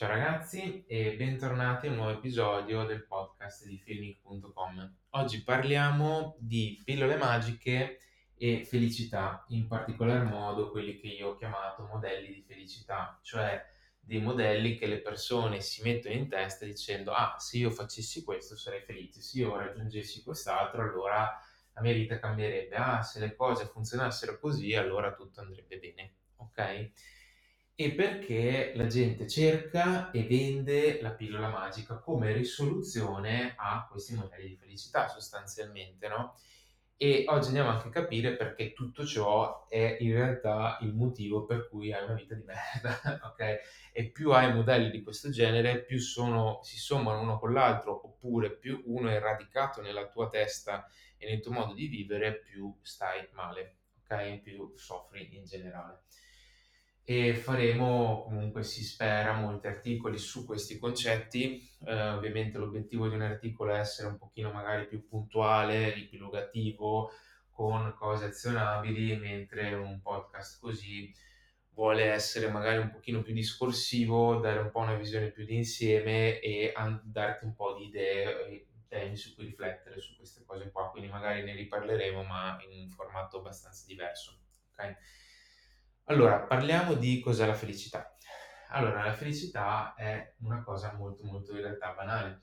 Ciao ragazzi e bentornati a un nuovo episodio del podcast di filmic.com. Oggi parliamo di pillole magiche e felicità, in particolar modo quelli che io ho chiamato modelli di felicità, cioè dei modelli che le persone si mettono in testa dicendo ah se io facessi questo sarei felice, se io raggiungessi quest'altro allora la mia vita cambierebbe, ah se le cose funzionassero così allora tutto andrebbe bene, ok? E perché la gente cerca e vende la pillola magica come risoluzione a questi modelli di felicità sostanzialmente, no? E oggi andiamo anche a capire perché tutto ciò è in realtà il motivo per cui hai una vita di merda, ok? E più hai modelli di questo genere, più sono, si sommano uno con l'altro, oppure più uno è radicato nella tua testa e nel tuo modo di vivere, più stai male, ok? Più soffri in generale e faremo comunque si spera molti articoli su questi concetti. Eh, ovviamente l'obiettivo di un articolo è essere un pochino magari più puntuale, ripilogativo, con cose azionabili, mentre un podcast così vuole essere magari un pochino più discorsivo, dare un po' una visione più d'insieme e an- darti un po' di idee e temi su cui riflettere su queste cose qua. Quindi magari ne riparleremo, ma in un formato abbastanza diverso. Okay? Allora, parliamo di cos'è la felicità. Allora, la felicità è una cosa molto, molto in realtà banale.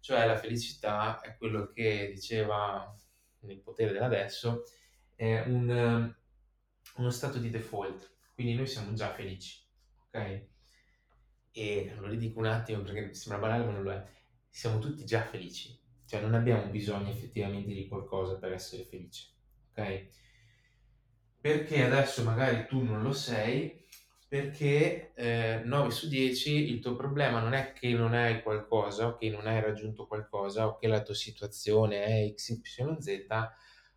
Cioè, la felicità è quello che diceva nel potere dell'adesso, è un, uno stato di default. Quindi noi siamo già felici, ok? E lo ridico un attimo perché sembra banale, ma non lo è. Siamo tutti già felici. Cioè, non abbiamo bisogno effettivamente di qualcosa per essere felici, ok? Perché adesso magari tu non lo sei, perché eh, 9 su 10 il tuo problema non è che non hai qualcosa o che non hai raggiunto qualcosa o che la tua situazione è XYZ,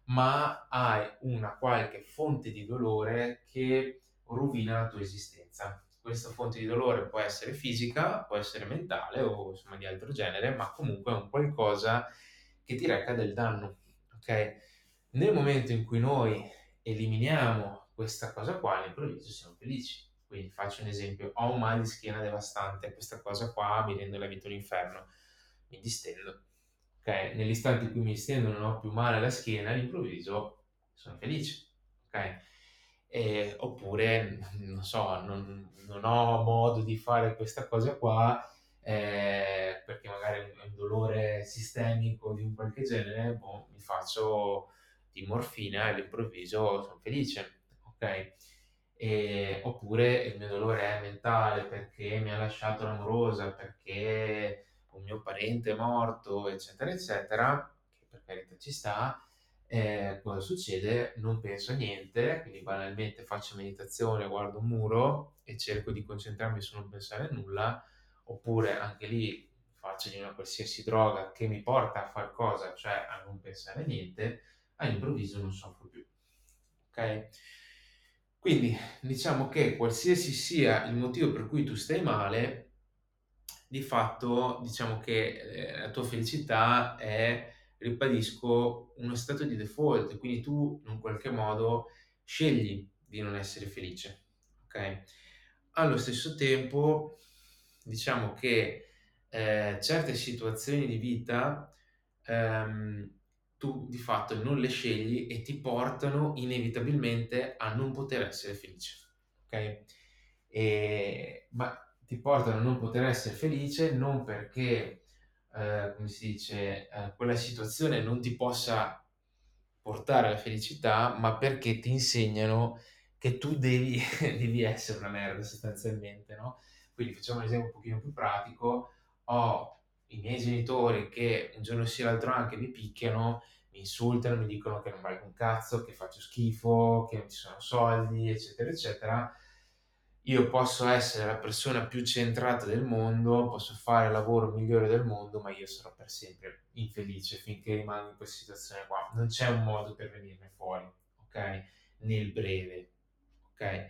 ma hai una qualche fonte di dolore che rovina la tua esistenza. Questa fonte di dolore può essere fisica, può essere mentale o insomma di altro genere, ma comunque è un qualcosa che ti reca del danno. Ok? Nel momento in cui noi eliminiamo questa cosa qua, all'improvviso siamo felici. Quindi faccio un esempio, ho un mal di schiena devastante, questa cosa qua mi rende la vita un inferno, mi distendo. Ok, nell'istante in cui mi distendo non ho più male alla schiena, all'improvviso sono felice. Ok, e, oppure, non so, non, non, ho modo di fare questa cosa qua eh, perché magari è un dolore sistemico di un qualche genere, boh, mi faccio di morfina e all'improvviso sono felice, ok? E, oppure il mio dolore è mentale perché mi ha lasciato l'amorosa, perché un mio parente è morto, eccetera, eccetera, che per carità ci sta, eh, cosa succede? Non penso a niente, quindi banalmente faccio meditazione, guardo un muro e cerco di concentrarmi su non pensare a nulla, oppure anche lì faccio di una qualsiasi droga che mi porta a fare cosa, cioè a non pensare a niente, all'improvviso non soffro più. Ok? Quindi diciamo che qualsiasi sia il motivo per cui tu stai male, di fatto diciamo che eh, la tua felicità è, ribadisco, uno stato di default, quindi tu in qualche modo scegli di non essere felice. Ok? Allo stesso tempo, diciamo che eh, certe situazioni di vita ehm, tu di fatto non le scegli e ti portano inevitabilmente a non poter essere felice. Ok? E, ma ti portano a non poter essere felice non perché, eh, come si dice, eh, quella situazione non ti possa portare alla felicità, ma perché ti insegnano che tu devi, devi essere una merda sostanzialmente, no? Quindi facciamo un esempio un pochino più pratico. Ho i miei genitori che un giorno sì l'altro anche mi picchiano mi insultano, mi dicono che non valgo un cazzo, che faccio schifo, che non ci sono soldi, eccetera, eccetera. Io posso essere la persona più centrata del mondo, posso fare il lavoro migliore del mondo, ma io sarò per sempre infelice finché rimango in questa situazione qua. Non c'è un modo per venirne fuori, ok? Nel breve, ok?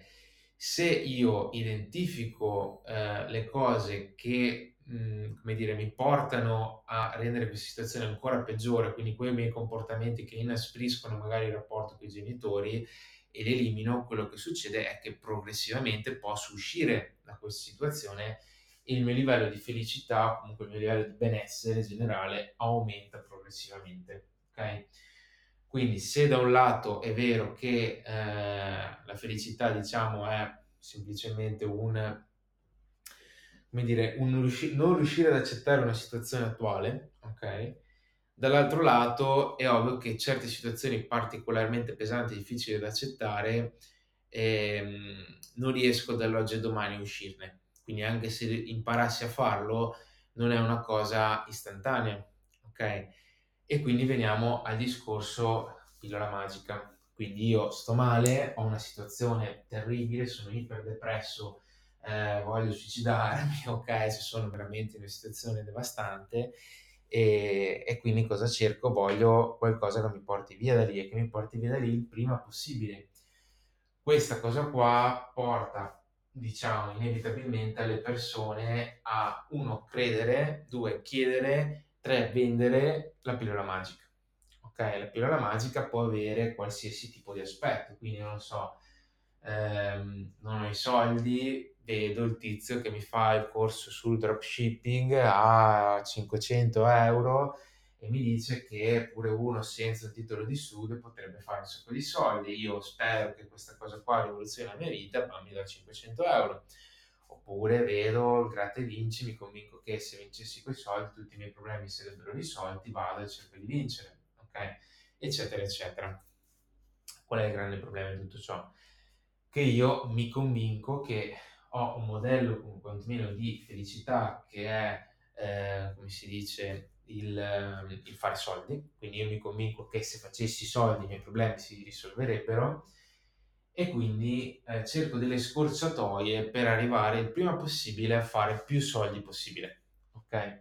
Se io identifico eh, le cose che Mhmm, come dire, mi portano a rendere questa situazione ancora peggiore, quindi quei miei comportamenti che inaspriscono magari il rapporto con i genitori e li elimino, quello che succede è che progressivamente posso uscire da questa situazione il mio livello di felicità, comunque il mio livello di benessere generale aumenta progressivamente. Ok? Quindi se da un lato è vero che eh, la felicità, diciamo, è semplicemente un, come dire, un riusci- non riuscire ad accettare una situazione attuale, ok? Dall'altro lato è ovvio che certe situazioni particolarmente pesanti difficili da accettare ehm, non riesco dall'oggi al domani a uscirne. Quindi anche se imparassi a farlo non è una cosa istantanea, ok? E quindi veniamo al discorso pillola magica. Quindi io sto male, ho una situazione terribile, sono iperdepresso, eh, voglio suicidarmi, ok? Se sono veramente in una situazione devastante e, e, quindi cosa cerco? Voglio qualcosa che mi porti via da lì e che mi porti via da lì il prima possibile. Questa cosa qua porta, diciamo, inevitabilmente alle persone a uno credere, due chiedere, tre vendere la pillola magica. Ok, la pillola magica può avere qualsiasi tipo di aspetto, quindi non so, ehm, non ho i soldi, vedo il tizio che mi fa il corso sul dropshipping a 500 euro e mi dice che pure uno senza un titolo di studio potrebbe fare un sacco di soldi. Io spero che questa cosa qua rivoluzioni la mia vita, ma mi dà 500 euro. Oppure vedo il gratta e vinci, mi convinco che se vincessi quei soldi tutti i miei problemi sarebbero risolti, vado e cerco di vincere, ok? Eccetera, eccetera. Qual è il grande problema di tutto ciò? Che io mi convinco che ho un modello quantomeno di felicità che è, eh, come si dice, il, ehm, il, fare soldi, quindi io mi convinco che se facessi soldi i miei problemi si risolverebbero e quindi eh, cerco delle scorciatoie per arrivare il prima possibile a fare più soldi possibile. Ok?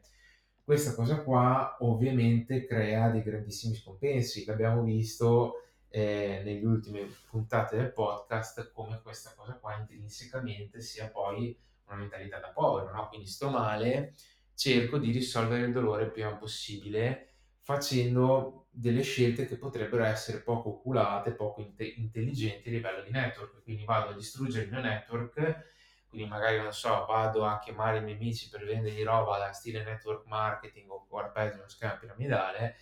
Questa cosa qua ovviamente crea dei grandissimi scompensi, l'abbiamo visto eh, nelle ultime puntate del podcast come questa cosa qua intrinsecamente sia poi una mentalità da povero, no? Quindi sto male, cerco di risolvere il dolore il prima possibile facendo delle scelte che potrebbero essere poco oculate, poco inte- intelligenti a livello di network. Quindi vado a distruggere il mio network, quindi magari non so, vado a chiamare i miei amici per vendergli roba da stile network marketing o ancora peggio uno schema piramidale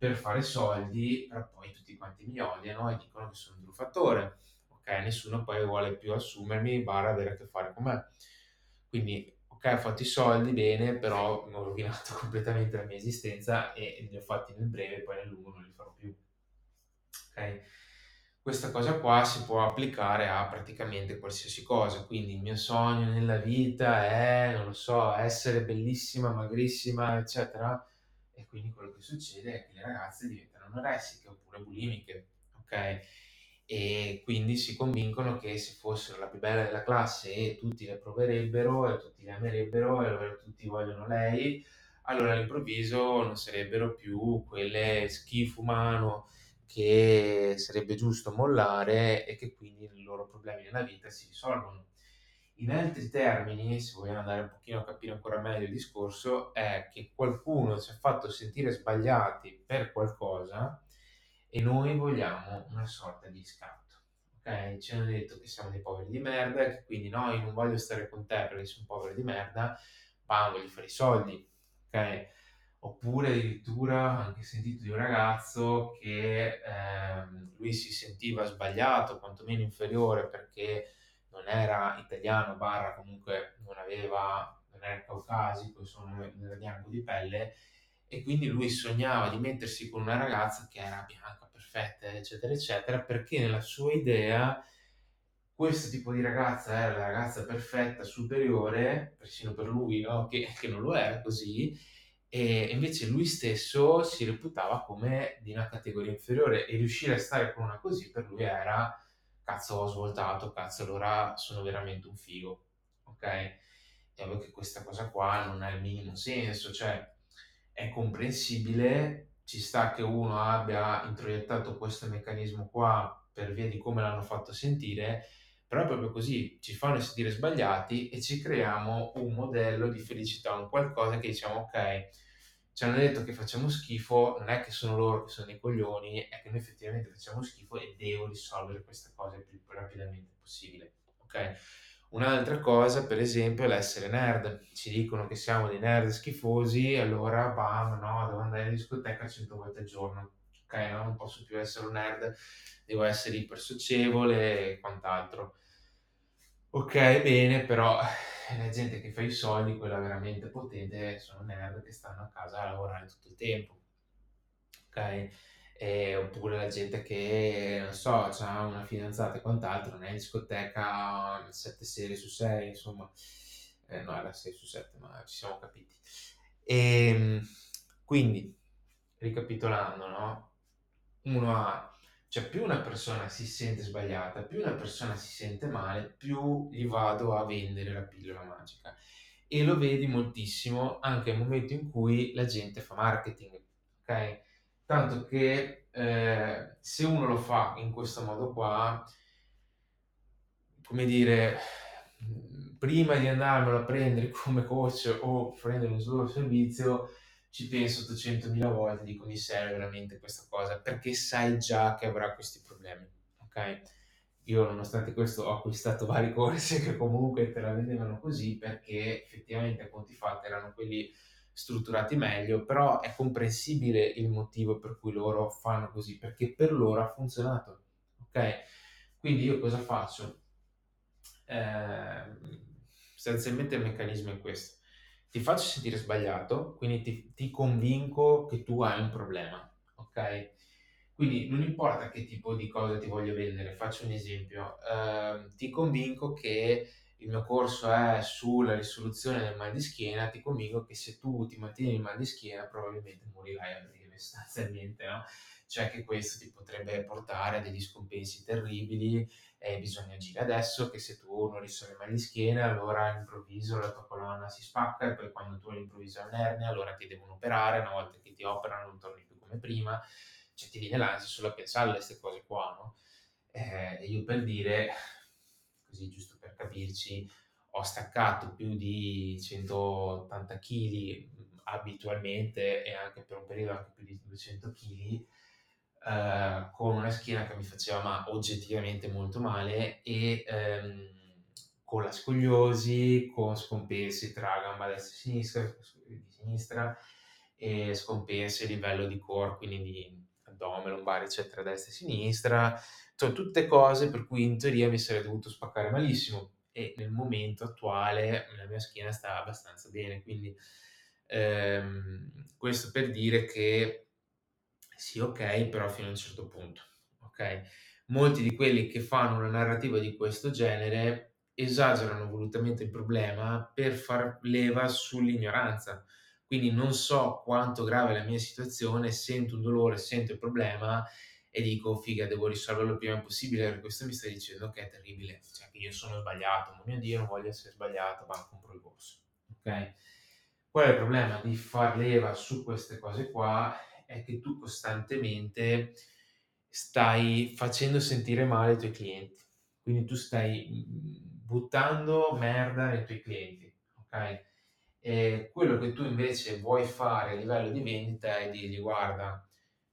per fare soldi, però poi tutti quanti mi odiano e dicono che sono un truffatore. Ok, nessuno poi vuole più assumermi, barra avere a che fare con me. Quindi ok, ho fatto i soldi, bene, però ho rovinato completamente la mia esistenza e li ho fatti nel breve, poi nel lungo non li farò più. Ok? Questa cosa qua si può applicare a praticamente qualsiasi cosa, quindi il mio sogno nella vita è, non lo so, essere bellissima, magrissima, eccetera, e quindi quello che succede è che le ragazze diventano anoressiche oppure bulimiche, ok? e quindi si convincono che se fossero la più bella della classe e tutti le proverebbero e tutti le amerebbero e allora tutti vogliono lei, allora all'improvviso non sarebbero più quelle schifo umano che sarebbe giusto mollare e che quindi i loro problemi nella vita si risolvono. In altri termini, se vogliamo andare un pochino a capire ancora meglio il discorso, è che qualcuno ci ha fatto sentire sbagliati per qualcosa e noi vogliamo una sorta di scatto. Ok? Ci hanno detto che siamo dei poveri di merda che quindi no, io non voglio stare con te perché sono povero di merda, ma voglio fare i soldi. Ok? Oppure addirittura ho anche sentito di un ragazzo che ehm, lui si sentiva sbagliato, quantomeno inferiore perché non era italiano, barra comunque non aveva, non era caucasico, insomma non era bianco di pelle e quindi lui sognava di mettersi con una ragazza che era bianca, perfetta, eccetera, eccetera, perché nella sua idea questo tipo di ragazza era la ragazza perfetta, superiore, persino per lui, no? che, che non lo era così, e invece lui stesso si reputava come di una categoria inferiore e riuscire a stare con una così per lui era cazzo ho svoltato, cazzo allora sono veramente un figo, ok? È ovvio che questa cosa qua non ha il minimo senso, cioè è comprensibile, ci sta che uno abbia introiettato questo meccanismo qua per via di come l'hanno fatto sentire, però proprio così, ci fanno sentire sbagliati e ci creiamo un modello di felicità, un qualcosa che diciamo ok, ci hanno detto che facciamo schifo, non è che sono loro che sono dei coglioni, è che noi effettivamente facciamo schifo e devo risolvere questa cosa il più rapidamente possibile, ok? Un'altra cosa, per esempio, è l'essere nerd. Ci dicono che siamo dei nerd schifosi, allora bam, no, devo andare in discoteca 100 volte al giorno. Ok, no, non posso più essere un nerd, devo essere iper socievole e quant'altro. Ok, bene, però la gente che fa i soldi, quella veramente potente, sono nerd che stanno a casa a lavorare tutto il tempo. Ok? E, oppure la gente che, non so, ha una fidanzata e quant'altro, non è in discoteca 7 serie su 6, insomma. Eh, no, era 6 su 7, ma ci siamo capiti. E, ehm, quindi, ricapitolando, no? Uno ha cioè più una persona si sente sbagliata, più una persona si sente male, più gli vado a vendere la pillola magica. E lo vedi moltissimo anche nel momento in cui la gente fa marketing, ok? Tanto che eh, se uno lo fa in questo modo qua, come dire, prima di andarmelo a prendere come coach o prendere un suo servizio, ci penso 800.000 volte, dico mi serve veramente questa cosa, perché sai già che avrà questi problemi, ok? Io nonostante questo ho acquistato vari corsi che comunque te la vendevano così perché effettivamente a conti fatti erano quelli strutturati meglio, però è comprensibile il motivo per cui loro fanno così, perché per loro ha funzionato, ok? Quindi io cosa faccio? Eh, sostanzialmente il meccanismo è questo ti faccio sentire sbagliato, quindi ti, ti convinco che tu hai un problema, ok? Quindi non importa che tipo di cosa ti voglio vendere, faccio un esempio, eh, ti convinco che il mio corso è sulla risoluzione del mal di schiena, ti convinco che se tu ti mantieni il mal di schiena probabilmente morirai a breve sostanzialmente, no? Cioè che questo ti potrebbe portare a degli scompensi terribili e bisogna agire adesso che se tu non risolvi mal di schiena allora all'improvviso la tua colonna si spacca e poi quando tu all'improvviso hai un'ernia allora ti devono operare, una volta che ti operano non torni più come prima, cioè ti viene l'ansia solo a pensare a queste cose qua, no? Eh, io per dire, così giusto per capirci, ho staccato più di 180 kg abitualmente e anche per un periodo anche più di 200 kg eh, con una schiena che mi faceva ma, oggettivamente molto male e ehm, con la scoliosi, con scompensi tra gamba destra e sinistra, di sinistra e scompensi a livello di core, quindi di addome, lombare, eccetera, destra e sinistra, cioè tutte cose per cui in teoria mi sarei dovuto spaccare malissimo e nel momento attuale la mia schiena sta abbastanza bene, quindi ehm, questo per dire che sì, ok, però fino a un certo punto, ok? Molti di quelli che fanno una narrativa di questo genere esagerano volutamente il problema per far leva sull'ignoranza. Quindi non so quanto grave è la mia situazione, sento un dolore, sento il problema e dico, figa, devo risolverlo il prima possibile, perché questo mi sta dicendo che è terribile, cioè che io sono sbagliato, ma mio Dio, non voglio essere sbagliato, ma compro il borso, ok? Qual è il problema di far leva su queste cose qua? È che tu costantemente stai facendo sentire male i tuoi clienti. Quindi tu stai mhmm, buttando merda nei tuoi clienti, ok? E quello che tu invece vuoi fare a livello di vendita è dirgli guarda,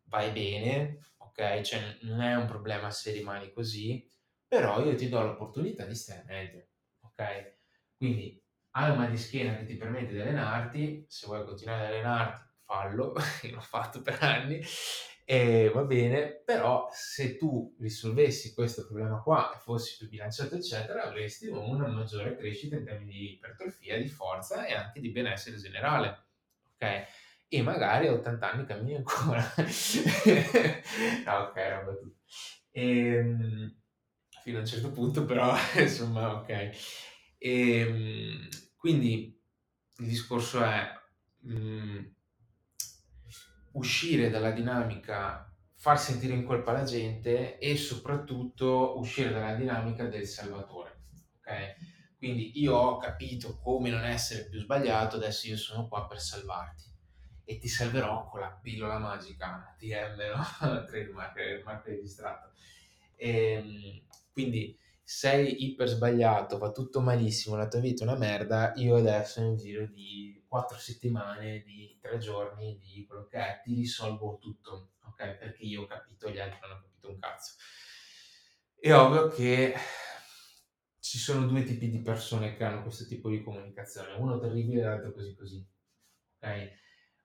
vai bene, ok? Cioè non è un problema se rimani così, però io ti do l'opportunità di stare meglio, ok? Quindi hai di schiena che ti permette di allenarti, se vuoi continuare ad allenarti, fallo, io l'ho fatto per anni, e va bene, però se tu risolvessi questo problema qua e fossi più bilanciato, eccetera, avresti una maggiore crescita in termini di ipertrofia, di forza e anche di benessere generale, ok? E magari a 80 anni cammini ancora. no, ok, roba tutto. E, ehm, fino a un certo punto, però, insomma, ok. E, ehm, quindi il discorso è mh, mm, uscire dalla dinamica, far sentire in colpa la gente e soprattutto uscire dalla dinamica del salvatore. Okay? Quindi io ho capito come non essere più sbagliato, adesso io sono qua per salvarti e ti salverò con la pillola magica TM, no? trademark, marca registrato. E, ehm, quindi sei iper sbagliato, va tutto malissimo, la tua vita è una merda, io adesso nel giro di quattro settimane, di tre giorni, di quello che è, ti risolvo tutto, ok? Perché io ho capito, gli altri non hanno capito un cazzo. È ovvio che ci sono due tipi di persone che hanno questo tipo di comunicazione, uno terribile e l'altro così così. Ok?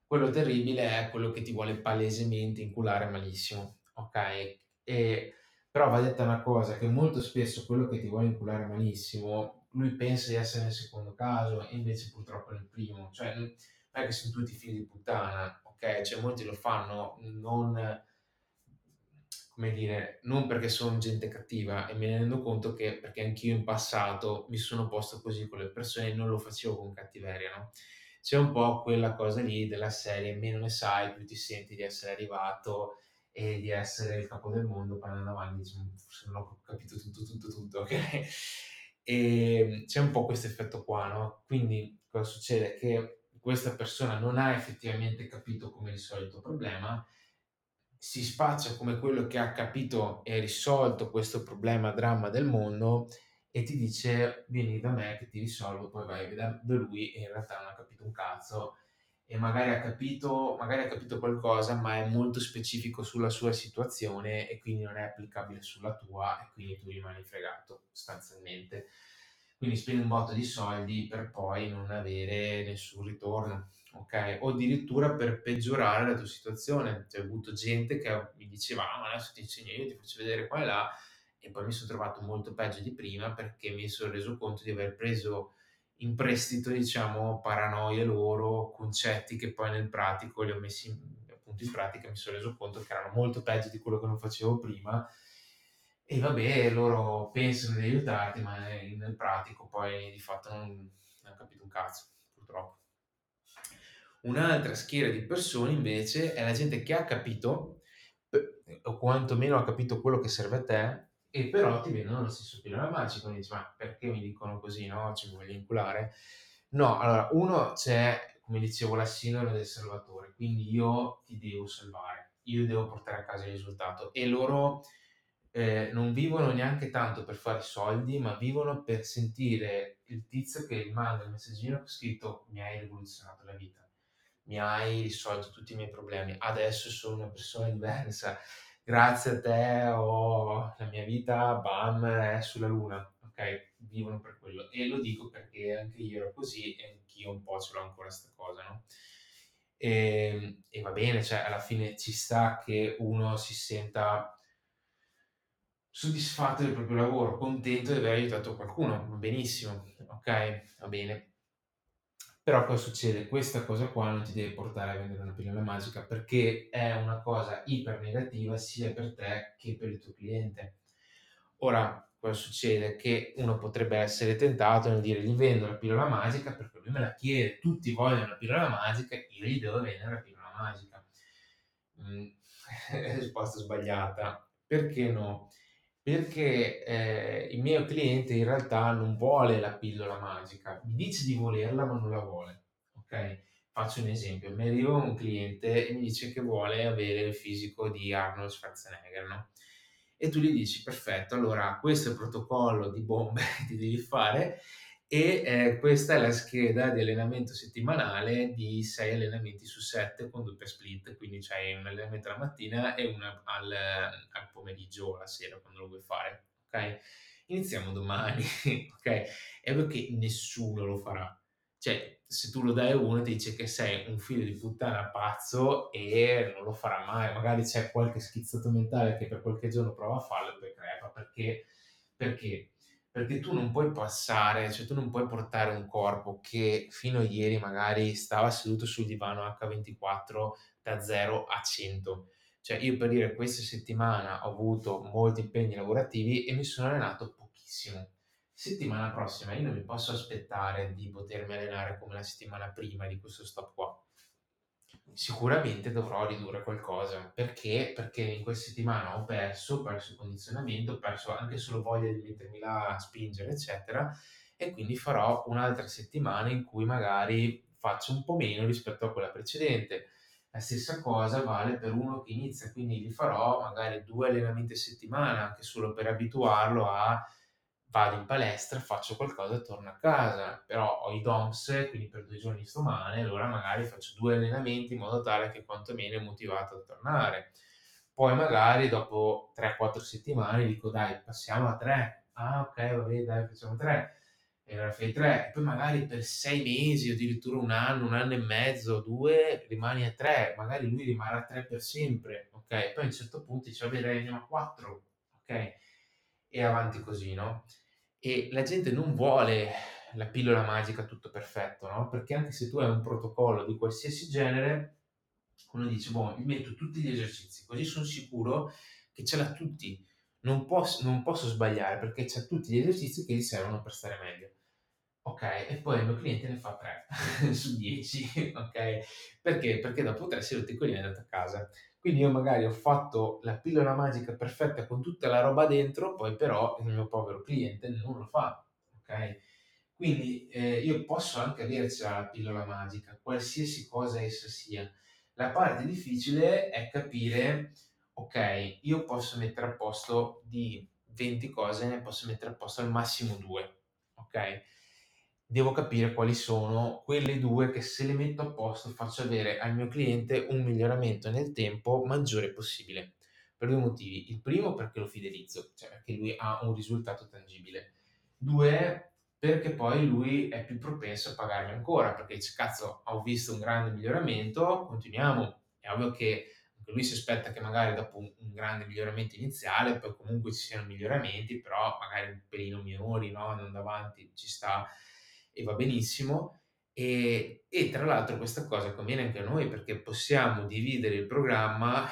Quello terribile è quello che ti vuole palesemente inculare malissimo, ok? E, però va detta una cosa, che molto spesso quello che ti vuole inculare malissimo, lui pensa di essere nel secondo caso e invece purtroppo nel primo. Cioè, non è che sono tutti figli di puttana, ok? Cioè, molti lo fanno non come dire, non perché sono gente cattiva e me ne rendo conto che perché anch'io in passato mi sono posto così con le persone e non lo facevo con cattiveria, no? C'è un po' quella cosa lì della serie, meno ne sai, più ti senti di essere arrivato e di essere il capo del mondo, poi andando avanti dici, forse non ho capito tutto, tutto, tutto, ok? E c'è un po' questo effetto qua, no? Quindi cosa succede? Che questa persona non ha effettivamente capito come risolvere il tuo problema, si spaccia come quello che ha capito e risolto questo problema, dramma del mondo e ti dice vieni da me che ti risolvo, poi vai da lui e in realtà non ha capito un cazzo e magari ha capito, magari ha capito qualcosa ma è molto specifico sulla sua situazione e quindi non è applicabile sulla tua e quindi tu rimani fregato sostanzialmente. Quindi spendi un botto di soldi per poi non avere nessun ritorno ok? O addirittura per peggiorare la tua situazione. Cioè, ho avuto gente che mi diceva, ah, ma adesso ti insegno io, ti faccio vedere qua e là, e poi mi sono trovato molto peggio di prima perché mi sono reso conto di aver preso in prestito, diciamo, paranoie loro, concetti che poi nel pratico li ho messi appunto in pratica, mi sono reso conto che erano molto peggio di quello che non facevo prima. E vabbè, loro pensano di aiutarti, ma nel pratico poi di fatto non, non hanno capito un cazzo, purtroppo. Un'altra schiera di persone invece è la gente che ha capito, o quantomeno ha capito quello che serve a te, e però ti vedono lo stesso pillola magica, quindi dici, ma perché mi dicono così, no? Ci voglio inculare? No, allora, uno c'è, come dicevo, la sindrome del salvatore, quindi io ti devo salvare, io devo portare a casa il risultato, e loro eh, non vivono neanche tanto per fare soldi, ma vivono per sentire il tizio che manda il messaggino che ha scritto mi hai rivoluzionato la vita mi hai risolto tutti i miei problemi, adesso sono una persona diversa, grazie a te ho la mia vita, bam, è sulla luna, ok? Vivono per quello. E lo dico perché anche io ero così e anch'io un po' ce l'ho ancora questa cosa, no? E, ehm, e va bene, cioè alla fine ci sta che uno si senta soddisfatto del proprio lavoro, contento di aver aiutato qualcuno, benissimo, ok? Va bene. Però cosa succede? Questa cosa qua non ti deve portare a vendere una pillola magica perché è una cosa iper negativa sia per te che per il tuo cliente. Ora, cosa succede? Che uno potrebbe essere tentato nel dire gli vendo la pillola magica perché lui me la chiede, tutti vogliono la pillola magica, io gli devo vendere la pillola magica. Mm, risposta sbagliata. Perché no? Perché eh, il mio cliente in realtà non vuole la pillola magica, mi dice di volerla ma non la vuole. Ok? Faccio un esempio, mi arriva un cliente e mi dice che vuole avere il fisico di Arnold Schwarzenegger, no? E tu gli dici, perfetto, allora questo è il protocollo di bombe che ti devi fare e eh, questa è la scheda di allenamento settimanale di 6 allenamenti su 7 con doppia split, quindi c'hai un allenamento la mattina e uno al, al pomeriggio o la sera quando lo vuoi fare, ok? Iniziamo domani, ok? È perché nessuno lo farà. Cioè, se tu lo dai a uno ti dice che sei un figlio di puttana pazzo e non lo farà mai, magari c'è qualche schizzato mentale che per qualche giorno prova a farlo e poi crepa, perché? Perché? Perché tu non puoi passare, cioè tu non puoi portare un corpo che fino a ieri magari stava seduto sul divano H24 da 0 a 100. Cioè io per dire questa settimana ho avuto molti impegni lavorativi e mi sono allenato pochissimo. Settimana prossima io non mi posso aspettare di potermi allenare come la settimana prima di questo stop qua sicuramente dovrò ridurre qualcosa. Perché? Perché in questa settimana ho perso, ho perso il condizionamento, ho perso anche solo voglia di mettermi là a spingere, eccetera, e quindi farò un'altra settimana in cui magari faccio un po' meno rispetto a quella precedente. La stessa cosa vale per uno che inizia, quindi gli farò magari due allenamenti a settimana, anche solo per abituarlo a vado in palestra, faccio qualcosa e torno a casa, però ho i DOMS, quindi per due giorni sto male, allora magari faccio due allenamenti in modo tale che quantomeno è motivato a tornare. Poi magari dopo 3-4 settimane dico dai, passiamo a 3, ah ok, vabbè, dai, facciamo tre. E allora fai tre, e poi magari per sei mesi, o addirittura un anno, un anno e mezzo, due, rimani a tre, magari lui rimarrà a tre per sempre, ok? Poi a un certo punto dice, vabbè, dai, andiamo a quattro, ok? E avanti così, no? E la gente non vuole la pillola magica tutto perfetto, no? Perché anche se tu hai un protocollo di qualsiasi genere, uno dice, boh, mi metto tutti gli esercizi, così sono sicuro che ce l'ha tutti. Non posso, non posso sbagliare perché c'ha tutti gli esercizi che gli servono per stare meglio. Ok, e poi il mio cliente ne fa 3 su 10, ok? Perché? Perché dopo 3 si è rotto i coglioni e è andato a casa. Quindi io magari ho fatto la pillola magica perfetta con tutta la roba dentro, poi però il mio povero cliente non lo fa, ok? Quindi eh, io posso anche avercela la pillola magica, qualsiasi cosa essa sia. La parte difficile è capire, ok, io posso mettere a posto di 20 cose, ne posso mettere a posto al massimo due, ok? Devo capire quali sono quelle due che se le metto a posto faccio avere al mio cliente un miglioramento nel tempo maggiore possibile. Per due motivi. Il primo perché lo fidelizzo, cioè perché lui ha un risultato tangibile. Due, perché poi lui è più propenso a pagarmi ancora, perché dice, cazzo, ho visto un grande miglioramento, continuiamo. È ovvio che lui si aspetta che magari dopo un, un grande miglioramento iniziale, poi comunque ci siano miglioramenti, però magari un pelino minori, no? Andando avanti ci sta e va benissimo. E, e tra l'altro questa cosa conviene anche a noi perché possiamo dividere il programma,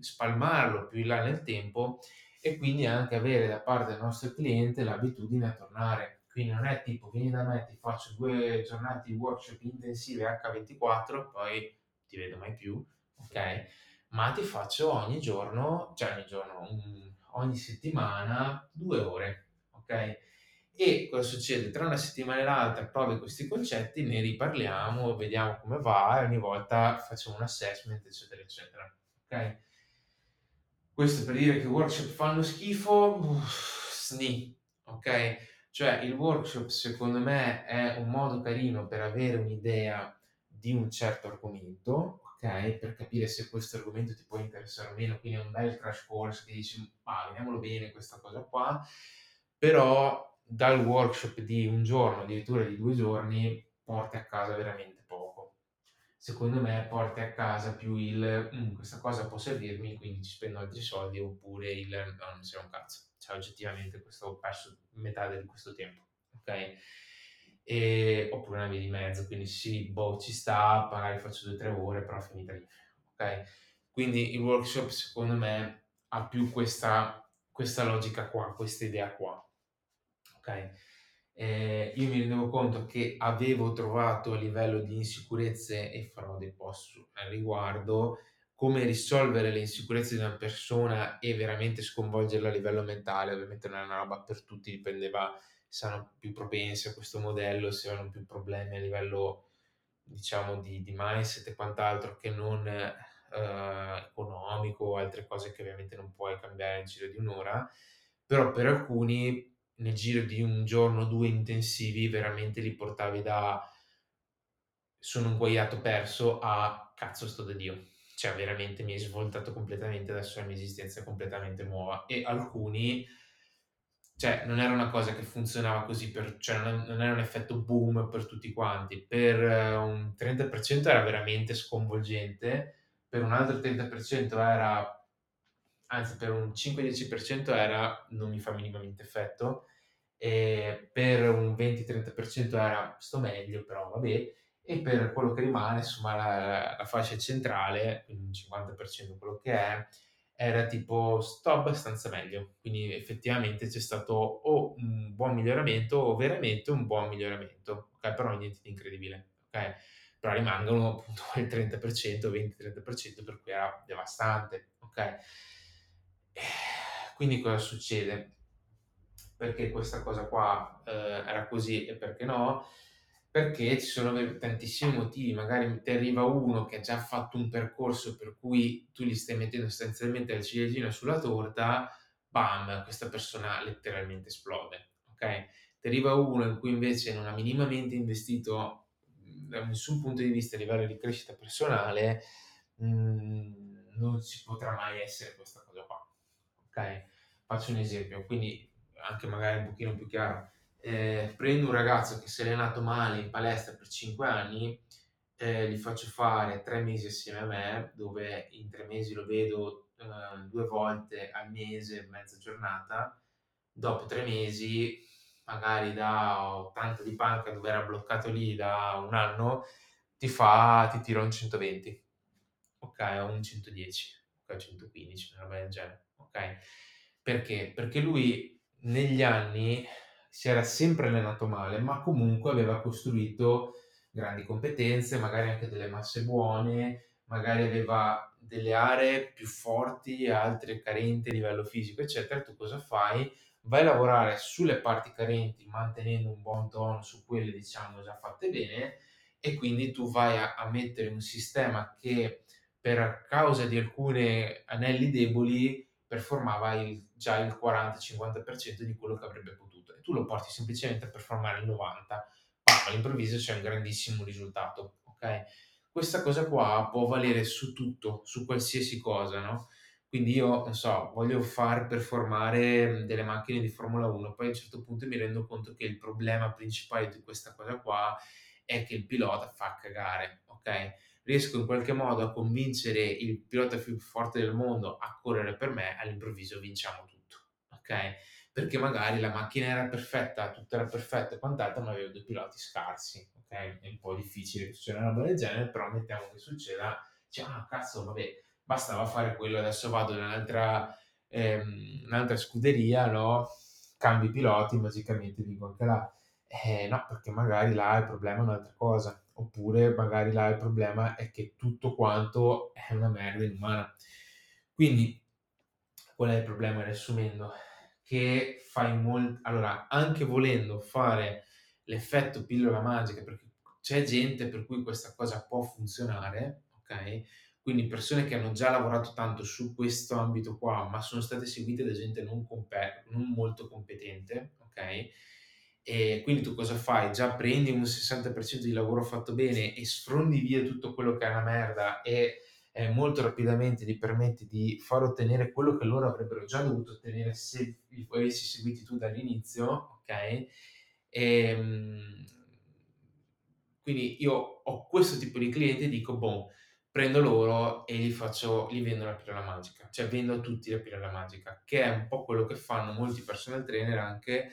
spalmarlo più in là nel tempo e quindi anche avere da parte del nostro cliente l'abitudine a tornare. Quindi non è tipo vieni da me, ti faccio due giornate di workshop intensive H24, poi ti vedo mai più, ok? Ma ti faccio ogni giorno, cioè ogni giorno, ogni settimana, due ore, ok? E cosa succede? Tra una settimana e l'altra provi questi concetti, ne riparliamo, vediamo come va e ogni volta facciamo un assessment, eccetera, eccetera. Ok? Questo per dire che i workshop fanno schifo, uff, sni, ok? Cioè il workshop secondo me è un modo carino per avere un'idea di un certo argomento, ok? Per capire se questo argomento ti può interessare o meno, quindi non dai il crash course che dici, ah, vediamolo bene questa cosa qua, però dal workshop di un giorno, addirittura di due giorni, porti a casa veramente secondo me porti a casa più il mm, questa cosa può servirmi, quindi ci spendo altri soldi, oppure il no, non serve un cazzo. Cioè, oggettivamente, questo, ho perso metà di questo tempo, ok? E, oppure una via di mezzo, quindi sì, boh, ci sta, magari faccio 2-3 ore, però finita lì, ok? Quindi il workshop, secondo me, ha più questa, questa logica qua, questa idea qua, ok? eh, io mi rendevo conto che avevo trovato a livello di insicurezze e farò dei post al riguardo come risolvere le insicurezze di una persona e veramente sconvolgerla a livello mentale. Ovviamente non è una roba per tutti, dipendeva se hanno più propensi a questo modello, se hanno più problemi a livello diciamo di, di mindset e quant'altro che non eh, economico o altre cose che ovviamente non puoi cambiare in giro di un'ora, però per alcuni nel giro di un giorno o due intensivi veramente li portavi da sono un guaiato perso a cazzo sto da Dio. Cioè veramente mi hai svoltato completamente, adesso la mia esistenza è completamente nuova. E alcuni, cioè non era una cosa che funzionava così, per, cioè non era un effetto boom per tutti quanti. Per eh, un 30% era veramente sconvolgente, per un altro 30% era anzi per un 5-10% era non mi fa minimamente effetto, e per un 20-30% era sto meglio, però vabbè, e per quello che rimane, insomma, la, la fascia centrale, quindi un 50% quello che è, era tipo sto abbastanza meglio. Quindi effettivamente c'è stato o un buon miglioramento o veramente un buon miglioramento, ok? Però niente di incredibile, ok? Però rimangono appunto il 30%, 20-30% per cui era devastante, ok? Quindi cosa succede? Perché questa cosa qua eh, era così e perché no? Perché ci sono tantissimi motivi, magari ti arriva uno che ha già fatto un percorso per cui tu gli stai mettendo sostanzialmente la ciliegina sulla torta, bam, questa persona letteralmente esplode, ok? Ti arriva uno in cui invece non ha minimamente investito da nessun punto di vista a livello di crescita personale, mh, mm, non ci potrà mai essere questa cosa. Ok? Faccio un esempio, quindi anche magari un pochino più chiaro, eh, prendo un ragazzo che si è allenato male in palestra per 5 anni, eh, gli faccio fare tre mesi assieme a me, dove in tre mesi lo vedo eh, due volte al mese, mezza giornata, dopo tre mesi, magari da 80 di panca dove era bloccato lì da un anno, ti fa, ti tira un 120, ok, un 110, ok, 115, una roba del genere, ok? Perché? Perché lui negli anni si era sempre allenato male, ma comunque aveva costruito grandi competenze, magari anche delle masse buone, magari aveva delle aree più forti, altre carenti a livello fisico, eccetera. Tu cosa fai? Vai a lavorare sulle parti carenti, mantenendo un buon tono su quelle, diciamo, già fatte bene, e quindi tu vai a, a mettere un sistema che per causa di alcuni anelli deboli performava il, già il 40-50% di quello che avrebbe potuto e tu lo porti semplicemente a performare il 90%, pam, all'improvviso c'è un grandissimo risultato, ok? Questa cosa qua può valere su tutto, su qualsiasi cosa, no? Quindi io, non so, voglio far performare delle macchine di Formula 1, poi a un certo punto mi rendo conto che il problema principale di questa cosa qua è che il pilota fa cagare, ok? Riesco in qualche modo a convincere il pilota più forte del mondo a correre per me, all'improvviso vinciamo tutto, ok? Perché magari la macchina era perfetta, tutto era perfetto e quant'altro, ma avevo due piloti scarsi, ok? È un po' difficile che succeda una roba del genere, però mettiamo che succeda, dice, ah cazzo, vabbè, bastava fare quello, adesso vado in un'altra, ehm, un'altra scuderia, no? Cambi piloti, magicamente vinco anche là. Eh, no, perché magari là il problema è un'altra cosa oppure magari là il problema è che tutto quanto è una merda inumana. Quindi, qual è il problema riassumendo? Che fai molto... Allora, anche volendo fare l'effetto pillola magica, perché c'è gente per cui questa cosa può funzionare, ok? Quindi persone che hanno già lavorato tanto su questo ambito qua, ma sono state seguite da gente non, compe- non molto competente, ok? E quindi tu cosa fai? Già prendi un 60% di lavoro fatto bene e sfrondi via tutto quello che è una merda e eh, molto rapidamente gli permetti di far ottenere quello che loro avrebbero già dovuto ottenere se li avessi seguiti tu dall'inizio, ok? E, ehm, quindi io ho questo tipo di clienti e dico, boh, prendo loro e gli faccio, gli vendo la pillola magica, cioè vendo a tutti la pillola magica, che è un po' quello che fanno molti personal trainer anche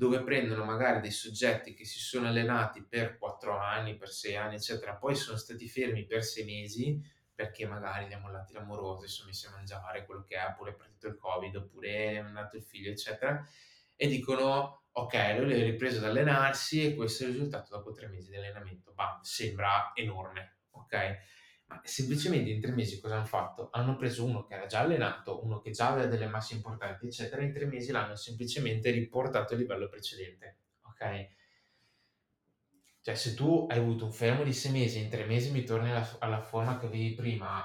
dove prendono magari dei soggetti che si sono allenati per 4 anni, per 6 anni, eccetera, poi sono stati fermi per 6 mesi perché magari li ha mollati l'amoroso, si sono messi a mangiare quello che è, oppure è partito il covid, oppure è nato il figlio, eccetera, e dicono ok, lui ha ripreso ad allenarsi e questo è il risultato dopo 3 mesi di allenamento. Bam, sembra enorme, ok? Ma semplicemente in tre mesi cosa hanno fatto? Hanno preso uno che era già allenato, uno che già aveva delle masse importanti, eccetera, in tre mesi l'hanno semplicemente riportato al livello precedente, ok? Cioè, se tu hai avuto un fermo di sei mesi, in tre mesi mi torni alla, alla forma che avevi prima,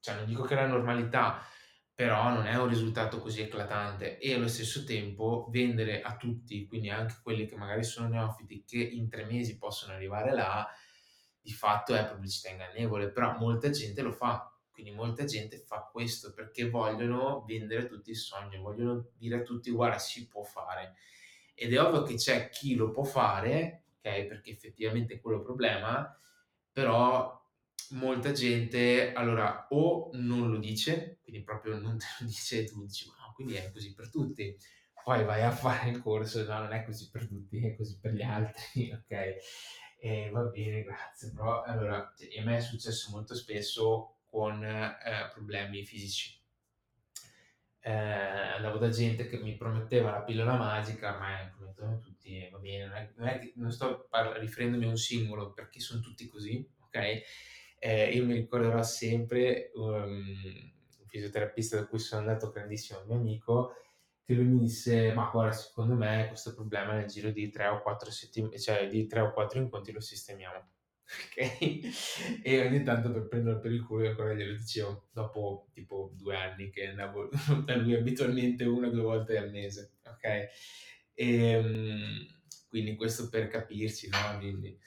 cioè non dico che è la normalità, però non è un risultato così eclatante e allo stesso tempo vendere a tutti, quindi anche quelli che magari sono neofiti, che in tre mesi possono arrivare là, di fatto è pubblicità ingannevole, però molta gente lo fa, quindi molta gente fa questo perché vogliono vendere a tutti il sogno, vogliono dire a tutti guarda si può fare. Ed è ovvio che c'è chi lo può fare, ok, perché effettivamente è quello il problema, però molta gente allora o non lo dice, quindi proprio non te lo dice e tu dici ma quindi è così per tutti. Poi vai a fare il corso, no, non è così per tutti, è così per gli altri, ok? E va bene, grazie, però allora, cioè, a me è successo molto spesso con eh, problemi fisici. Eh, andavo da gente che mi prometteva la pillola magica, ma promettono tutti, va bene, non, è, non, non sto par- riferendomi a un singolo perché sono tutti così, ok? Eh, io mi ricorderò sempre um, un fisioterapista da cui sono andato, grandissimo mio amico, lui mi disse, ma guarda, secondo me questo problema nel giro di 3 o 4 settimane, cioè di 3 o 4 incontri lo sistemiamo. Ok? E ogni tanto per prenderlo per il culo ancora glielo dicevo, dopo tipo due anni che andavo da lui abitualmente una o due volte al mese, ok? E, ehm, quindi questo per capirci, no? Quindi,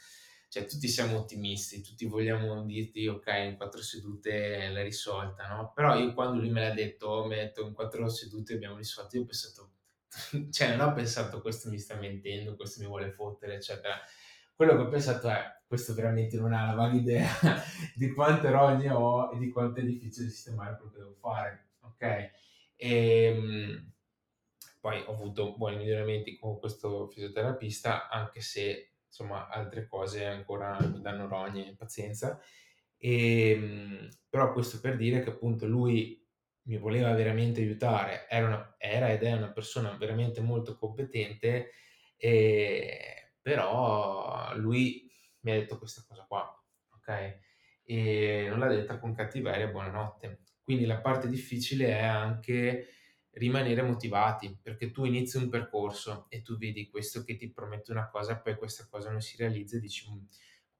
cioè tutti siamo ottimisti, tutti vogliamo dirti ok, in quattro sedute l'hai risolta, no? Però io quando lui me l'ha detto, oh, mi ha detto in quattro sedute abbiamo risolto, io ho pensato, cioè non ho pensato questo mi sta mentendo, questo mi vuole fottere, eccetera. Quello che ho pensato è, questo veramente non ha la vaga idea di quante rogne ho e di quanto è difficile sistemare quello che devo fare, ok? E, ehm, poi ho avuto buoni miglioramenti con questo fisioterapista, anche se insomma altre cose ancora mi danno rogne e pazienza. Ehm, però questo per dire che appunto lui mi voleva veramente aiutare, era, una, era ed è una persona veramente molto competente, e, però lui mi ha detto questa cosa qua, ok? E non l'ha detta con cattiveria, buonanotte. Quindi la parte difficile è anche rimanere motivati, perché tu inizi un percorso e tu vedi questo che ti promette una cosa, poi questa cosa non si realizza e dici mm,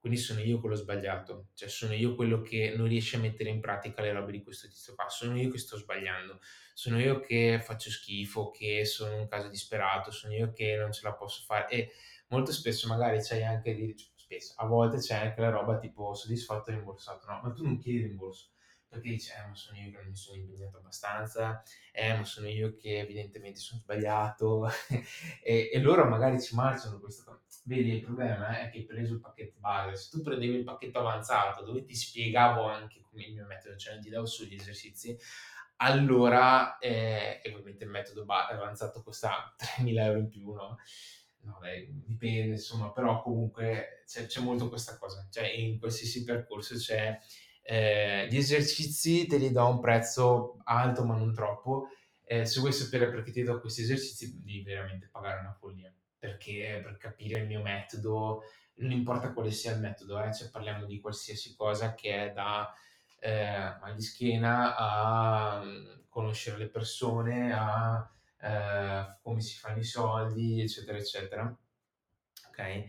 quindi sono io quello sbagliato, cioè sono io quello che non riesce a mettere in pratica le robe di questo tizio qua, sono io che sto sbagliando, sono io che faccio schifo, che sono un caso disperato, sono io che non ce la posso fare. E molto spesso magari c'hai anche di spesso, a volte c'è anche la roba tipo soddisfatto e rimborsato, no, ma tu non chiedi rimborso perché dici, eh, ma sono io che non mi sono impegnato abbastanza, eh, ma sono io che evidentemente sono sbagliato, e, e, loro magari ci marciano questo. Vedi, il problema è che hai preso il pacchetto base, se tu prendevi il pacchetto avanzato, dove ti spiegavo anche come il mio metodo, cioè ti davo solo gli esercizi, allora, eh, ovviamente il metodo avanzato costa 3.000 euro in più, no? No, beh, dipende, insomma, però comunque c'è, c'è molto questa cosa, cioè in qualsiasi percorso c'è eh, gli esercizi te li do a un prezzo alto ma non troppo. Eh, se vuoi sapere perché ti do questi esercizi, devi veramente pagare una follia. Perché per capire il mio metodo, non importa quale sia il metodo, eh, cioè parliamo di qualsiasi cosa che è da eh, mal di schiena a mm, conoscere le persone, a eh, come si fanno i soldi, eccetera, eccetera. Ok?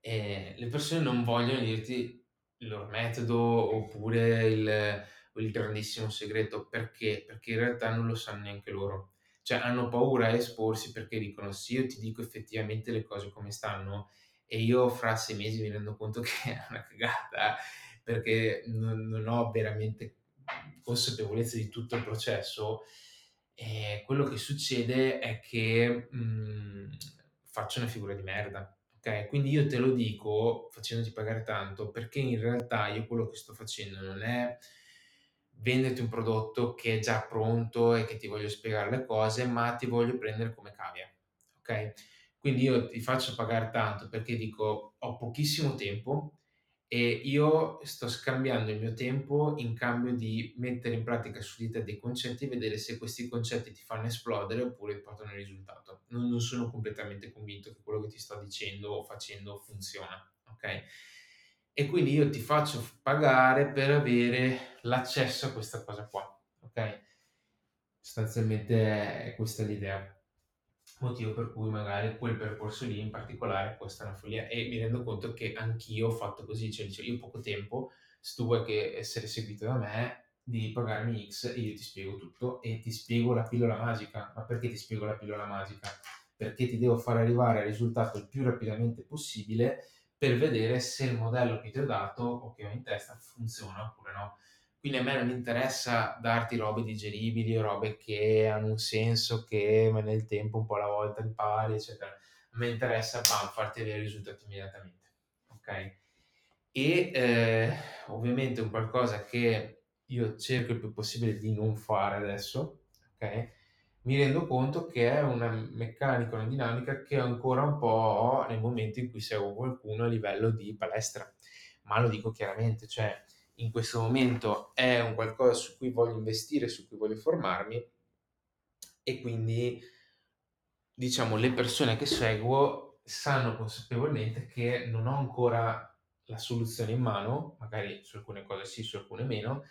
E le persone non vogliono dirti il loro metodo oppure il, il grandissimo segreto. Perché? Perché in realtà non lo sanno neanche loro. Cioè hanno paura a esporsi perché dicono se io ti dico effettivamente le cose come stanno e io fra sei mesi mi rendo conto che è una cagata perché non, non ho veramente consapevolezza di tutto il processo, e quello che succede è che mh, mm, faccio una figura di merda Ok, quindi io te lo dico facendoti pagare tanto perché in realtà io quello che sto facendo non è venderti un prodotto che è già pronto e che ti voglio spiegare le cose, ma ti voglio prendere come cavia. Ok? Quindi io ti faccio pagare tanto perché dico ho pochissimo tempo e io sto scambiando il mio tempo in cambio di mettere in pratica su di te dei concetti e vedere se questi concetti ti fanno esplodere oppure portano il risultato. Non, non sono completamente convinto che quello che ti sto dicendo o facendo funziona, ok? E quindi io ti faccio pagare per avere l'accesso a questa cosa qua, ok? Sostanzialmente è questa l'idea motivo per cui magari quel percorso lì in particolare costa una follia e mi rendo conto che anch'io ho fatto così, cioè dice, io poco tempo, se tu vuoi che essere seguito da me devi pagarmi X e io ti spiego tutto e ti spiego la pillola magica. Ma perché ti spiego la pillola magica? Perché ti devo far arrivare al risultato il più rapidamente possibile per vedere se il modello che ti ho dato o che ho in testa funziona oppure no. Quindi a me non interessa darti robe digeribili robe che hanno un senso, che nel tempo un po' alla volta impari, eccetera. A me interessa bam, farti avere i risultati immediatamente. Ok? E eh, ovviamente un qualcosa che io cerco il più possibile di non fare adesso, ok? Mi rendo conto che è una meccanica, una dinamica che ancora un po' ho nel momento in cui seguo qualcuno a livello di palestra. Ma lo dico chiaramente, cioè in questo momento è un qualcosa su cui voglio investire, su cui voglio formarmi e quindi diciamo le persone che seguo sanno consapevolmente che non ho ancora la soluzione in mano, magari su alcune cose sì, su alcune meno,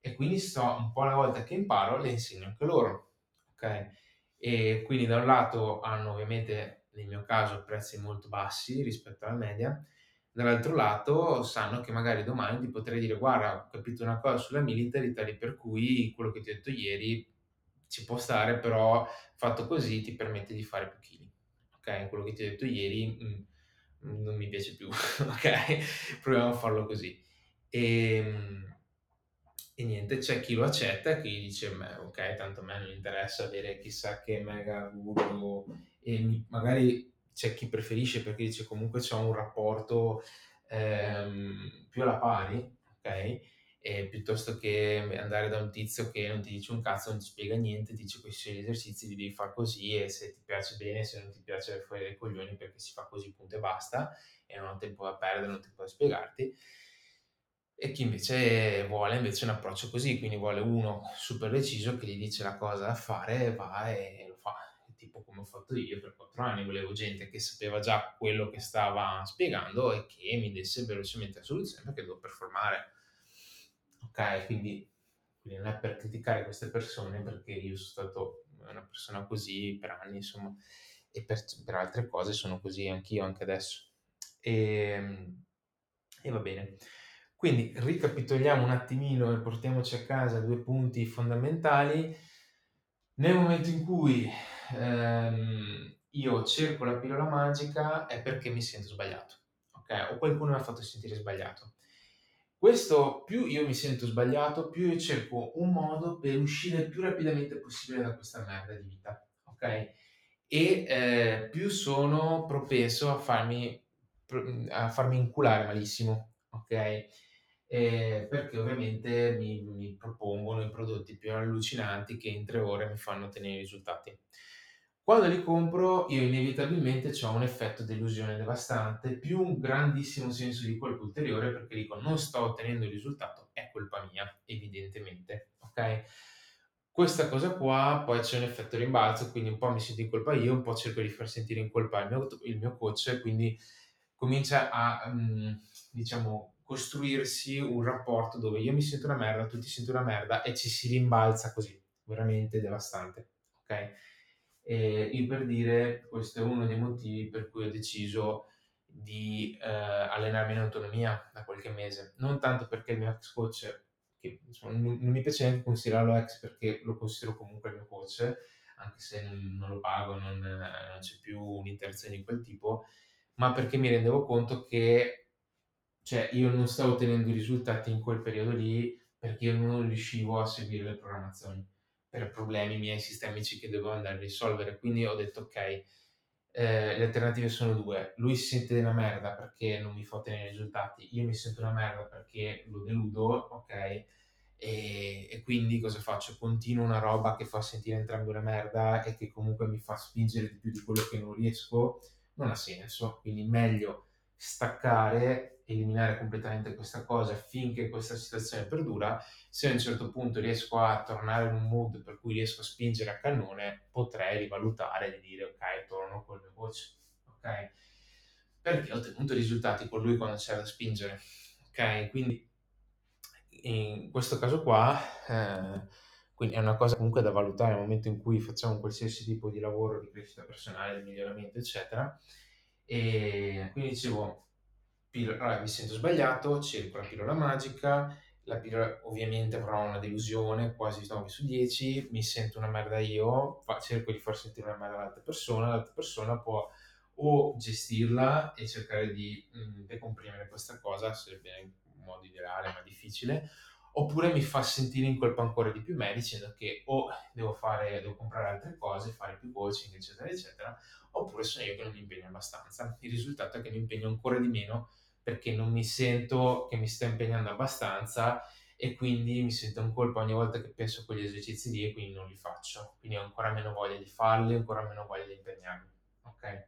e quindi sto un po' alla volta che imparo le insegno anche loro, ok? E quindi da un lato hanno ovviamente nel mio caso prezzi molto bassi rispetto alla media, dall'altro lato sanno che magari domani ti potrei dire guarda ho capito una cosa sulla military tali per cui quello che ti ho detto ieri ci può stare però fatto così ti permette di fare più chili ok quello che ti ho detto ieri mh, mm, non mi piace più, ok? Proviamo a farlo così. E, ehm, e niente, c'è chi lo accetta e chi dice, ok, tanto a me non interessa avere chissà che mega guru e magari c'è chi preferisce perché dice comunque c'è un rapporto ehm, più alla pari, ok? E piuttosto che andare da un tizio che non ti dice un cazzo, non ti spiega niente, ti dice questi esercizi li devi fare così e se ti piace bene, se non ti piace fuori dai coglioni perché si fa così punto e basta e non ho tempo da perdere, non ho tempo da spiegarti e chi invece vuole invece un approccio così, quindi vuole uno super deciso che gli dice la cosa da fare, va e lo. Tipo come ho fatto io per quattro anni, volevo gente che sapeva già quello che stava spiegando e che mi desse velocemente la soluzione perché devo performare. Ok, quindi, quindi non è per criticare queste persone perché io sono stato una persona così per anni, insomma, e per, per altre cose sono così anch'io, anche adesso. E, ehm, e va bene. Quindi ricapitoliamo un attimino e portiamoci a casa due punti fondamentali. Nel momento in cui ehm, io cerco la pillola magica è perché mi sento sbagliato, ok? O qualcuno mi ha fatto sentire sbagliato. Questo più io mi sento sbagliato, più io cerco un modo per uscire il più rapidamente possibile da questa merda di vita, ok? E eh, più sono propenso a farmi, a farmi inculare malissimo, ok? eh, perché ovviamente mi, mi, propongono i prodotti più allucinanti che in tre ore mi fanno ottenere i risultati. Quando li compro io inevitabilmente ho un effetto delusione devastante, più un grandissimo senso di colpa ulteriore perché dico non sto ottenendo il risultato, è colpa mia, evidentemente, ok? Questa cosa qua poi c'è un effetto rimbalzo, quindi un po' mi sento in colpa io, un po' cerco di far sentire in colpa il mio, il mio coach, quindi comincia a, um, diciamo, costruirsi un rapporto dove io mi sento una merda, tu ti senti una merda e ci si rimbalza così, veramente devastante, ok? E io per dire, questo è uno dei motivi per cui ho deciso di eh, allenarmi in autonomia da qualche mese, non tanto perché il mio ex coach, che insomma, non, non, mi piace neanche considerarlo ex perché lo considero comunque il mio coach, anche se non, non lo pago, non, non c'è più un'interazione di quel tipo, ma perché mi rendevo conto che cioè io non stavo ottenendo i risultati in quel periodo lì perché io non riuscivo a seguire le programmazioni per problemi miei sistemici che dovevo andare a risolvere. Quindi ho detto ok, eh, le alternative sono due. Lui si sente una merda perché non mi fa ottenere risultati, io mi sento una merda perché lo deludo, ok? E, e, quindi cosa faccio? Continuo una roba che fa sentire entrambi una merda e che comunque mi fa spingere di più di quello che non riesco, non ha senso. Quindi meglio staccare, eliminare completamente questa cosa finché questa situazione perdura, se a un certo punto riesco a tornare in un mood per cui riesco a spingere a cannone, potrei rivalutare e dire ok, torno col mio coach, ok? Perché ho ottenuto risultati con lui quando c'era da spingere, ok? Quindi in questo caso qua, eh, quindi è una cosa comunque da valutare nel momento in cui facciamo qualsiasi tipo di lavoro di crescita personale, di miglioramento, eccetera e quindi dicevo, pillola, allora, mi sento sbagliato, cerco la pillola magica, la pillola ovviamente avrà una delusione, quasi 9 su 10, mi sento una merda io, fa, cerco di far sentire una merda l'altra persona, l'altra persona può o gestirla e cercare di mh, mm, decomprimere questa cosa, sarebbe in modo ideale ma difficile, oppure mi fa sentire in colpa ancora di più me dicendo che o devo, fare, devo comprare altre cose, fare più coaching, eccetera, eccetera, oppure sono io che non mi impegno abbastanza. Il risultato è che mi impegno ancora di meno perché non mi sento che mi sto impegnando abbastanza e quindi mi sento in colpa ogni volta che penso a quegli esercizi lì e quindi non li faccio. Quindi ho ancora meno voglia di farli, ancora meno voglia di impegnarmi. Ok?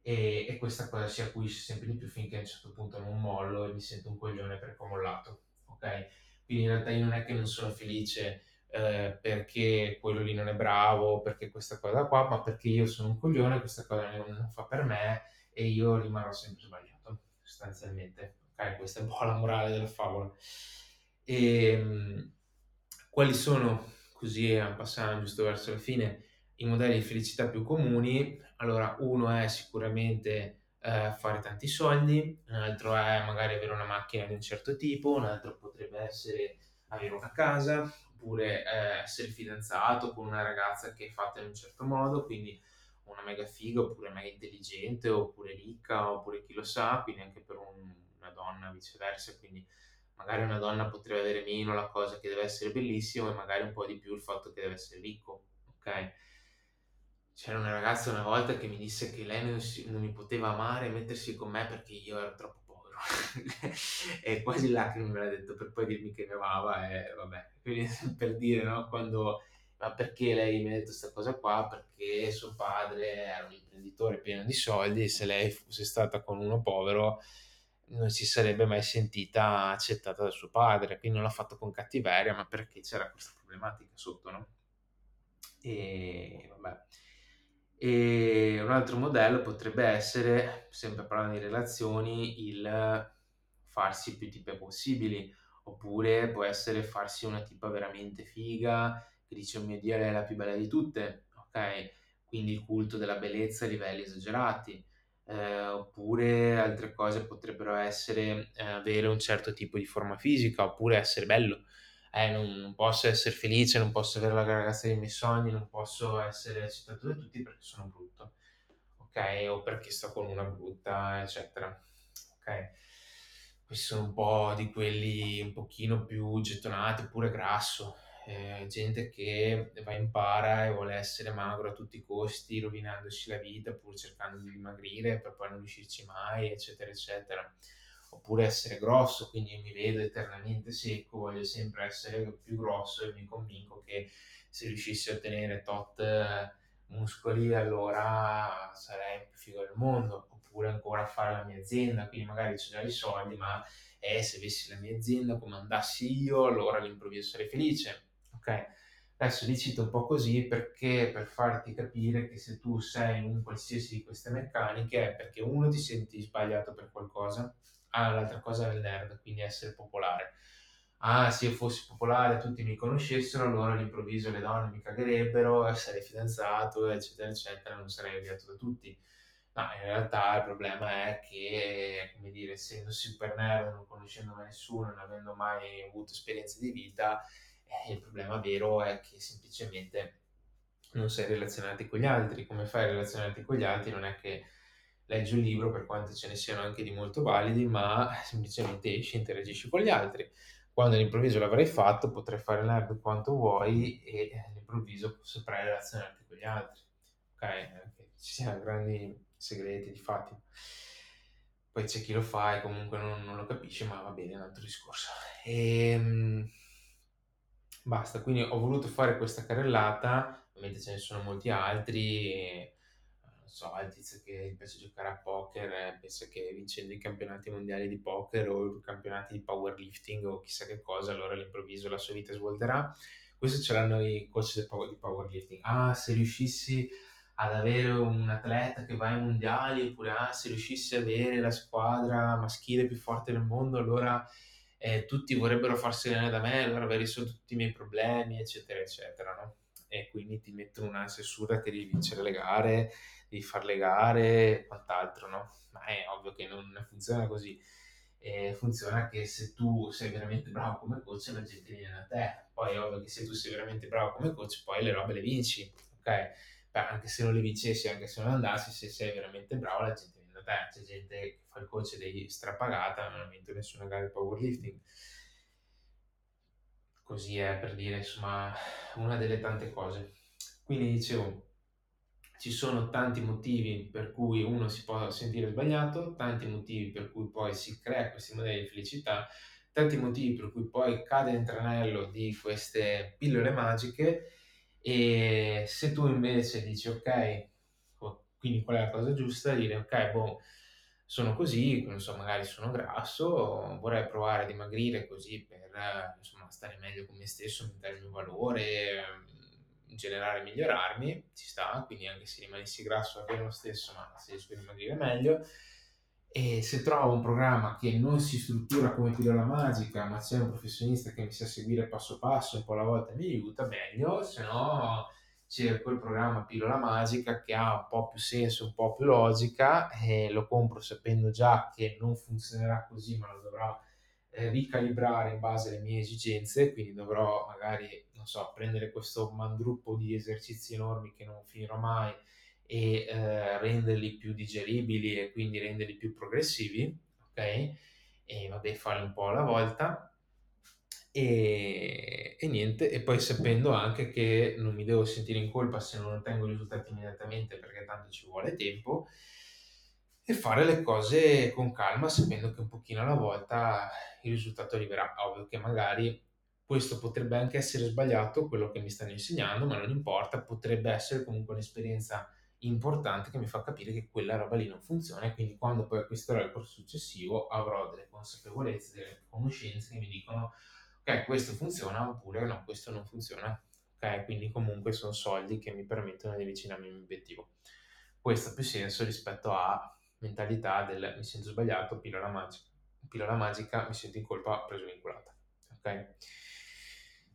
E, e questa cosa si acuisce sempre di più finché a un certo punto non mollo e mi sento un coglione perché ho mollato. Ok? Quindi in realtà io non è che non sono felice eh, perché quello lì non è bravo, perché questa cosa qua, ma perché io sono un coglione, questa cosa non fa per me e io rimarrò sempre sbagliato, sostanzialmente. Ok, questa è un po' la morale della favola. E, ehm, quali sono, così passando giusto verso la fine, i modelli di felicità più comuni? Allora, uno è sicuramente eh, fare tanti soldi, un altro è magari avere una macchina di un certo tipo, un altro potrebbe essere avere una casa, oppure eh, essere fidanzato con una ragazza che è fatta in un certo modo, quindi una mega figa, oppure mega intelligente, oppure ricca, oppure chi lo sa, quindi anche per un, una donna viceversa, quindi magari una donna potrebbe avere meno la cosa che deve essere bellissimo e magari un po' di più il fatto che deve essere ricco, ok? C'era una ragazza una volta che mi disse che lei non, si, non mi poteva amare e mettersi con me perché io ero troppo povero. e quasi lacrime me l'ha detto per poi dirmi che mi amava e vabbè. Quindi per dire, no? Quando ma perché lei mi ha detto questa cosa qua? Perché suo padre era un imprenditore pieno di soldi e se lei fosse stata con uno povero non si sarebbe mai sentita accettata da suo padre, quindi non l'ha fatto con cattiveria, ma perché c'era questa problematica sotto, no? E vabbè. E un altro modello potrebbe essere, sempre parlando di relazioni, il farsi più tipe possibili, oppure può essere farsi una tipa veramente figa, che dice oh mio Dio lei è la più bella di tutte, ok? Quindi il culto della bellezza a livelli esagerati. Eh, oppure altre cose potrebbero essere eh, avere un certo tipo di forma fisica, oppure essere bello. Eh, non, non posso essere felice, non posso avere la ragazza dei miei sogni, non posso essere accettato da tutti perché sono brutto, ok? O perché sto con una brutta, eccetera, ok? Questi sono un po' di quelli un pochino più gettonati, pure grasso, eh, gente che va in para e vuole essere magro a tutti i costi, rovinandosi la vita pur cercando di dimagrire per poi non riuscirci mai, eccetera, eccetera. Oppure essere grosso, quindi mi vedo eternamente secco, voglio sempre essere più grosso e mi convinco che se riuscissi a ottenere tot eh, muscoli allora sarei più figo del mondo. Oppure ancora fare la mia azienda, quindi magari c'ho già i soldi, ma eh, se avessi la mia azienda come andassi io, allora all'improvviso sarei felice ok? Adesso li cito un po' così perché per farti capire che se tu sei un qualsiasi di queste meccaniche è perché uno ti senti sbagliato per qualcosa, ah, l'altra cosa è il nerd, quindi essere popolare. Ah, se io fossi popolare tutti mi conoscessero, allora all'improvviso le donne mi cagherebbero, sarei fidanzato, eccetera, eccetera, non sarei odiato da tutti. No, in realtà il problema è che, come dire, essendo super nerd, non conoscendo mai nessuno, non avendo mai avuto esperienze di vita, eh, il problema vero è che semplicemente non sei relazionati con gli altri. Come fai a relazionarti con gli altri? Non è che leggi un libro, per quanto ce ne siano anche di molto validi, ma semplicemente esci e interagisci con gli altri. Quando all'improvviso l'avrai fatto, potrai fare nerd quanto vuoi e all'improvviso saprai relazionarti con gli altri. Ok? Ci siano grandi segreti di fatti. Poi c'è chi lo fa e comunque non, non lo capisce, ma va bene, è un altro discorso. Ehm, Basta, quindi ho voluto fare questa carrellata, ovviamente ce ne sono molti altri, e, non so, il tizio che piace giocare a poker, eh, pensa che vincendo i campionati mondiali di poker o i campionati di powerlifting o chissà che cosa, allora all'improvviso la sua vita svolterà. Questo ce l'hanno i coach di powerlifting. Ah, se riuscissi ad avere un atleta che va ai mondiali, oppure ah, se riuscissi ad avere la squadra maschile più forte del mondo, allora eh, tutti vorrebbero farsi bene da me, allora avrei risolto tutti i miei problemi, eccetera, eccetera, no? E quindi ti mettono un'ansia assurda che devi vincere le gare, devi fare le gare e quant'altro, no? Ma è ovvio che non funziona così. Eh, funziona che se tu sei veramente bravo come coach, la gente viene a te. Poi è ovvio che se tu sei veramente bravo come coach, poi le robe le vinci, ok? Beh, anche se non le vincessi, anche se non andassi, se sei veramente bravo, la gente te. C'è gente che fa il coach dei strapagata, non ha vinto nessuna gara di powerlifting. Così è per dire, insomma, una delle tante cose. Quindi dicevo, ci sono tanti motivi per cui uno si può sentire sbagliato, tanti motivi per cui poi si crea questi modelli di felicità, tanti motivi per cui poi cade nel tranello di queste pillole magiche e se tu invece dici ok, quindi qual è la cosa giusta? Dire ok, boh, sono così, non so, magari sono grasso, vorrei provare a dimagrire così per insomma, stare meglio con me stesso, aumentare il mio valore, in generale migliorarmi, ci sta, quindi anche se rimanessi grasso bene lo stesso, ma se riesco a dimagrire meglio. E se trovo un programma che non si struttura come pillola magica, ma c'è un professionista che mi sa seguire passo passo, un po' alla volta mi aiuta, meglio, se no cerco il programma pillola magica che ha un po' più senso, un po' più logica e lo compro sapendo già che non funzionerà così, ma lo dovrò eh, ricalibrare in base alle mie esigenze, quindi dovrò magari, non so, prendere questo mandruppo di esercizi enormi che non finirò mai e eh, renderli più digeribili e quindi renderli più progressivi, ok? E vabbè, farli un po' alla volta. E, e, niente, e poi sapendo anche che non mi devo sentire in colpa se non ottengo i risultati immediatamente perché tanto ci vuole tempo e fare le cose con calma sapendo che un pochino alla volta il risultato arriverà. Ovvio che magari questo potrebbe anche essere sbagliato, quello che mi stanno insegnando, ma non importa, potrebbe essere comunque un'esperienza importante che mi fa capire che quella roba lì non funziona e quindi quando poi acquisterò il corso successivo avrò delle consapevolezze, delle conoscenze che mi dicono ok, questo funziona oppure no, questo non funziona. Ok, quindi comunque sono soldi che mi permettono di avvicinarmi al mio obiettivo. Questo ha più senso rispetto a mentalità del mi sento sbagliato, pillola magica, pillola magica mi sento in colpa, preso vincolata. Ok?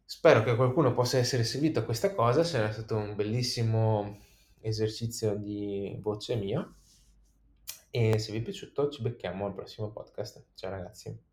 Spero che qualcuno possa essere servito a questa cosa, sarà stato un bellissimo esercizio di voce mia e se vi è piaciuto ci becchiamo al prossimo podcast. Ciao ragazzi.